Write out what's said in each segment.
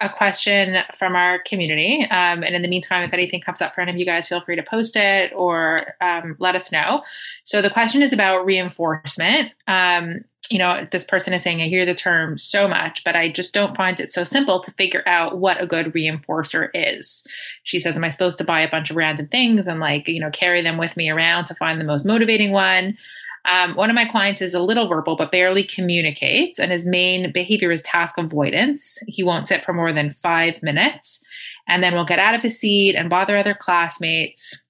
a question from our community. Um, and in the meantime, if anything comes up for any of you guys, feel free to post it or um, let us know. So the question is about reinforcement. Um, you know, this person is saying, I hear the term so much, but I just don't find it so simple to figure out what a good reinforcer is. She says, Am I supposed to buy a bunch of random things and like, you know, carry them with me around to find the most motivating one? Um, one of my clients is a little verbal, but barely communicates, and his main behavior is task avoidance. He won't sit for more than five minutes, and then will get out of his seat and bother other classmates.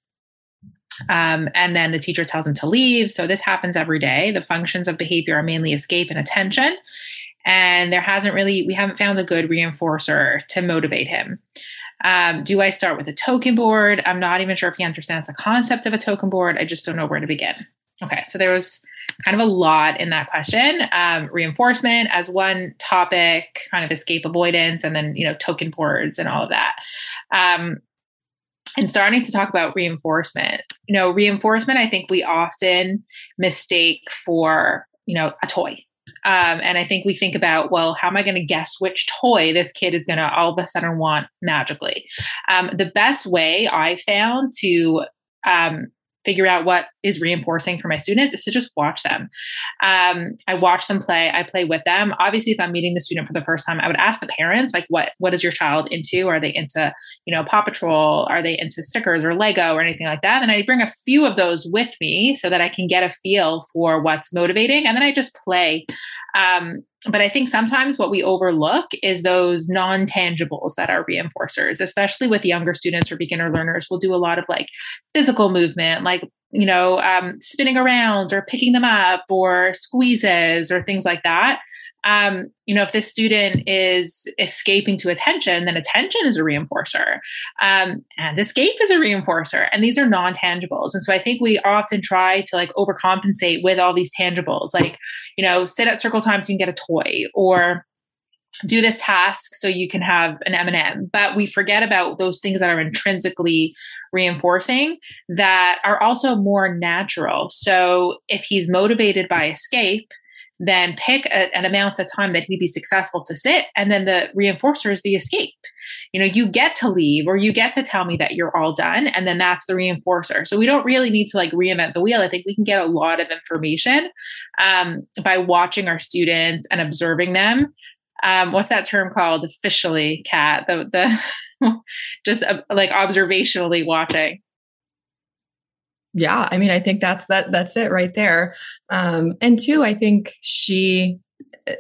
Um, and then the teacher tells him to leave. So this happens every day. The functions of behavior are mainly escape and attention. And there hasn't really, we haven't found a good reinforcer to motivate him. Um, do I start with a token board? I'm not even sure if he understands the concept of a token board. I just don't know where to begin. Okay, so there was kind of a lot in that question. Um, reinforcement as one topic, kind of escape avoidance, and then you know token boards and all of that. Um, and starting to talk about reinforcement. You know, reinforcement. I think we often mistake for you know a toy. Um, and I think we think about, well, how am I going to guess which toy this kid is going to all of a sudden want magically? Um, the best way I found to um, figure out what is reinforcing for my students is to just watch them. Um, I watch them play. I play with them. Obviously, if I'm meeting the student for the first time, I would ask the parents, like, what what is your child into? Are they into, you know, Paw Patrol? Are they into stickers or Lego or anything like that? And I bring a few of those with me so that I can get a feel for what's motivating, and then I just play. Um, but I think sometimes what we overlook is those non tangibles that are reinforcers, especially with younger students or beginner learners. We'll do a lot of like physical movement, like, you know, um, spinning around or picking them up or squeezes or things like that. Um, you know, if this student is escaping to attention, then attention is a reinforcer, um, and escape is a reinforcer, and these are non tangibles. And so I think we often try to like overcompensate with all these tangibles, like you know, sit at circle time so you can get a toy, or do this task so you can have an M&M but we forget about those things that are intrinsically reinforcing that are also more natural. So if he's motivated by escape then pick a, an amount of time that he'd be successful to sit. And then the reinforcer is the escape. You know you get to leave or you get to tell me that you're all done and then that's the reinforcer. So we don't really need to like reinvent the wheel. I think we can get a lot of information um, by watching our students and observing them um, what's that term called? Officially Kat the the just uh, like observationally watching. Yeah i mean i think that's that that's it right there. Um and two i think she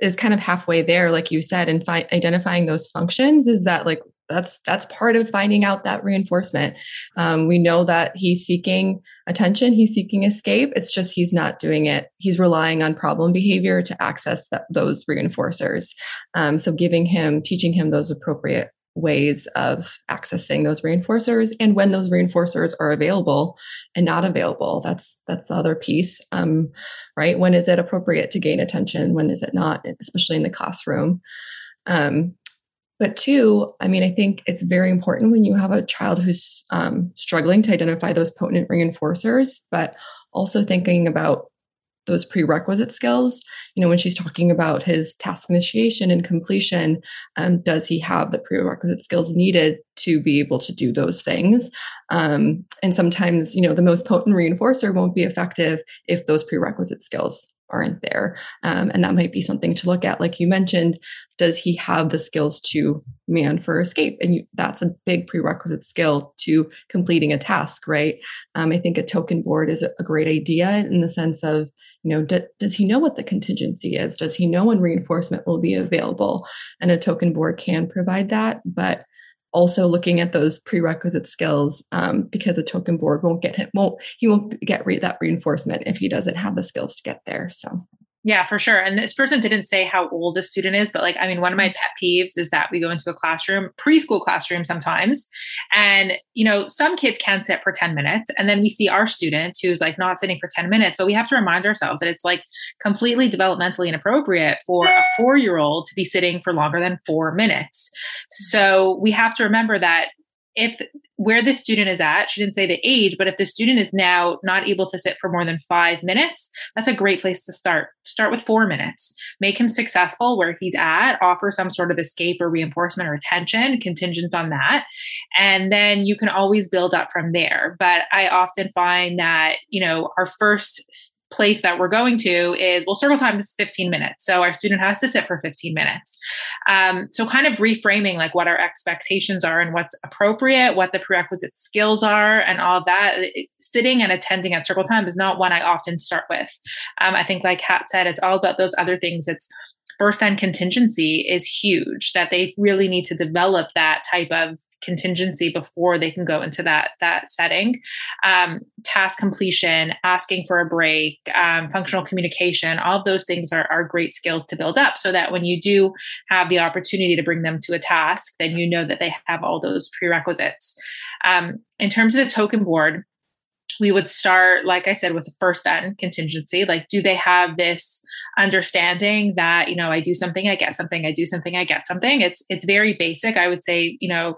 is kind of halfway there like you said and fi- identifying those functions is that like that's that's part of finding out that reinforcement. Um, we know that he's seeking attention he's seeking escape. It's just he's not doing it. He's relying on problem behavior to access that, those reinforcers. Um, so giving him teaching him those appropriate ways of accessing those reinforcers and when those reinforcers are available and not available that's that's the other piece. Um, right? When is it appropriate to gain attention? When is it not? Especially in the classroom. Um, but two i mean i think it's very important when you have a child who's um, struggling to identify those potent reinforcers but also thinking about those prerequisite skills. You know when she's talking about his task initiation and completion um, does he have the prerequisite skills needed to be able to do those things? Um, and sometimes you know the most potent reinforcer won't be effective if those prerequisite skills aren't there. Um, and that might be something to look at. Like you mentioned, does he have the skills to mand for escape? And you, that's a big prerequisite skill to completing a task, right? Um, I think a token board is a, great idea in the sense of, you know, does he know what the contingency is? Does he know when reinforcement will be available? And a token board can provide that. But also looking at those prerequisite skills um, because a token board won't get him won't he won't get re- that reinforcement if he doesn't have the skills to get there so yeah, for sure. And this person didn't say how old the student is, but like, I mean, one of my mm-hmm. pet peeves is that we go into a classroom, preschool classroom sometimes, and, you know, some kids can sit for 10 minutes. And then we see our student who's like not sitting for 10 minutes, but we have to remind ourselves that it's like completely developmentally inappropriate for a four year old to be sitting for longer than four minutes. So we have to remember that if where the student is at, she didn't say the age, but if the student is now not able to sit for more than five minutes, that's a great place to start. Start with four minutes. Make him successful where he's at, offer some sort of escape or reinforcement or attention contingent on that. And then you can always build up from there. But I often find that, you know, our first place that we're going to is well circle time is 15 minutes. So our student has to sit for 15 minutes. Um, so kind of reframing like what our expectations are and what's appropriate what the prerequisite skills are and all that. Sitting and attending at circle time is not one i often start with. Um, i think like kat said it's all about those other things. It's first then contingency is huge that they really need to develop that type of contingency before they can go into that that setting. Um, task completion asking for a break um, functional communication all of those things are, are great skills to build up so that when you do have the opportunity to bring them to a task then you know that they have all those prerequisites. Um, in terms of the token board we would start like i said with the first then contingency. Like do they have this understanding that you know i do something i get something i do something i get something it's it's very basic i would say you know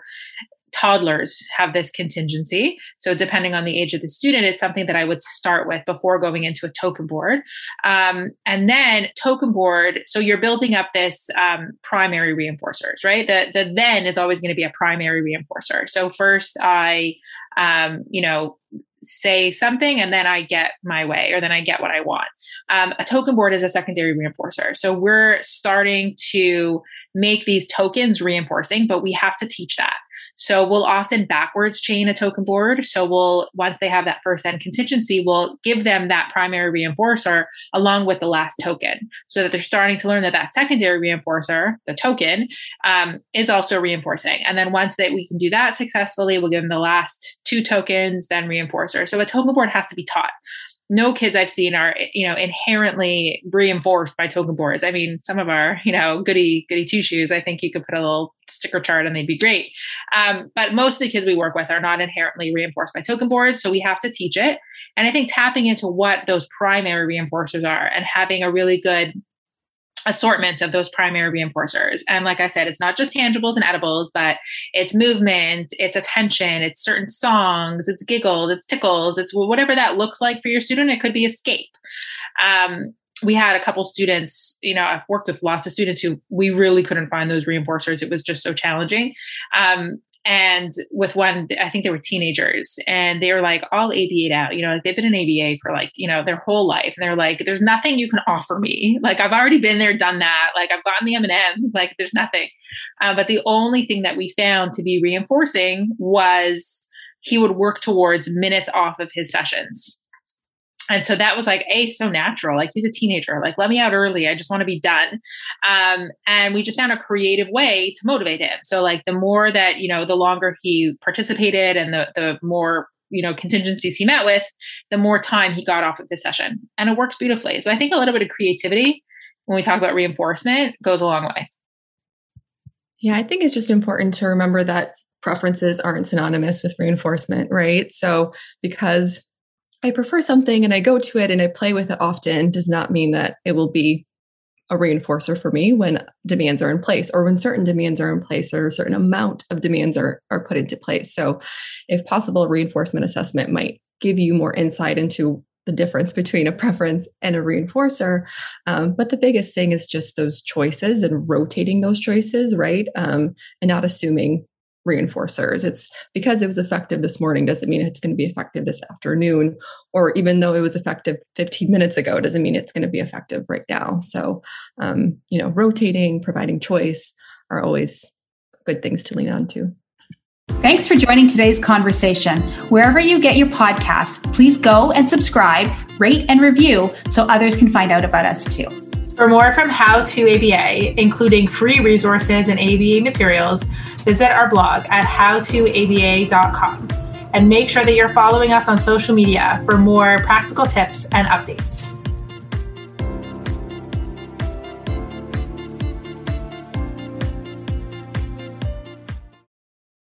toddlers have this contingency. So, depending on the age of the student, it's something that I would start with before going into a token board. Um, and then, token board, so you're building up this um, primary reinforcers, right? The, the then is always going to be a primary reinforcer. So, first, I, um, you know, say something and then I get my way or then I get what I want. Um, a token board is a secondary reinforcer. So we're starting to make these tokens reinforcing, but we have to teach that. So we'll often backwards chain a token board. So we'll, once they have that first then contingency, we'll give them that primary reinforcer along with the last token so that they're starting to learn that that secondary reinforcer, the token, um, is also reinforcing. And then once that we can do that successfully, we'll give them the last two tokens, then reinforcer. So a token board has to be taught no kids I've seen are, you know, inherently reinforced by token boards. I mean, some of our, you know, goody goody two shoes. I think you could put a little sticker chart and they'd be great. Um, but most of the kids we work with are not inherently reinforced by token boards, so we have to teach it. And I think tapping into what those primary reinforcers are and having a really good assortment of those primary reinforcers. And like I said, it's not just tangibles and edibles, but it's movement, it's attention, it's certain songs, it's giggles, it's tickles, it's whatever that looks like for your student. It could be escape. Um, we had a couple students, you know, I've worked with lots of students who we really couldn't find those reinforcers. It was just so challenging. Um, and with one i think they were teenagers and they were like all aba out you know like they've been in aba for like you know their whole life and they're like there's nothing you can offer me. Like i've already been there done that like i've gotten the m&ms like there's nothing. Uh, but the only thing that we found to be reinforcing was he would work towards minutes off of his sessions and so that was like a so natural like he's a teenager like let me out early i just want to be done. Um, and we just found a creative way to motivate him. So like the more that you know the longer he participated and the the more you know contingencies he met with the more time he got off of his session. And it works beautifully. So i think a little bit of creativity when we talk about reinforcement goes a long way. Yeah, I think it's just important to remember that preferences aren't synonymous with reinforcement, right? So because I prefer something and I go to it and I play with it often does not mean that it will be a reinforcer for me when demands are in place or when certain demands are in place or a certain amount of demands are, are put into place. So, if possible, a reinforcement assessment might give you more insight into the difference between a preference and a reinforcer. Um, but the biggest thing is just those choices and rotating those choices, right? Um, and not assuming reinforcers. It's because it was effective this morning doesn't mean it's going to be effective this afternoon, or even though it was effective 15 minutes ago doesn't mean it's going to be effective right now. So, um, you know, rotating, providing choice are always good things to lean on to. Thanks for joining today's conversation. Wherever you get your podcast, please go and subscribe, rate, and review so others can find out about us too. For more from How to ABA, including free resources and ABA materials, visit our blog at howtoaba.com and make sure that you're following us on social media for more practical tips and updates.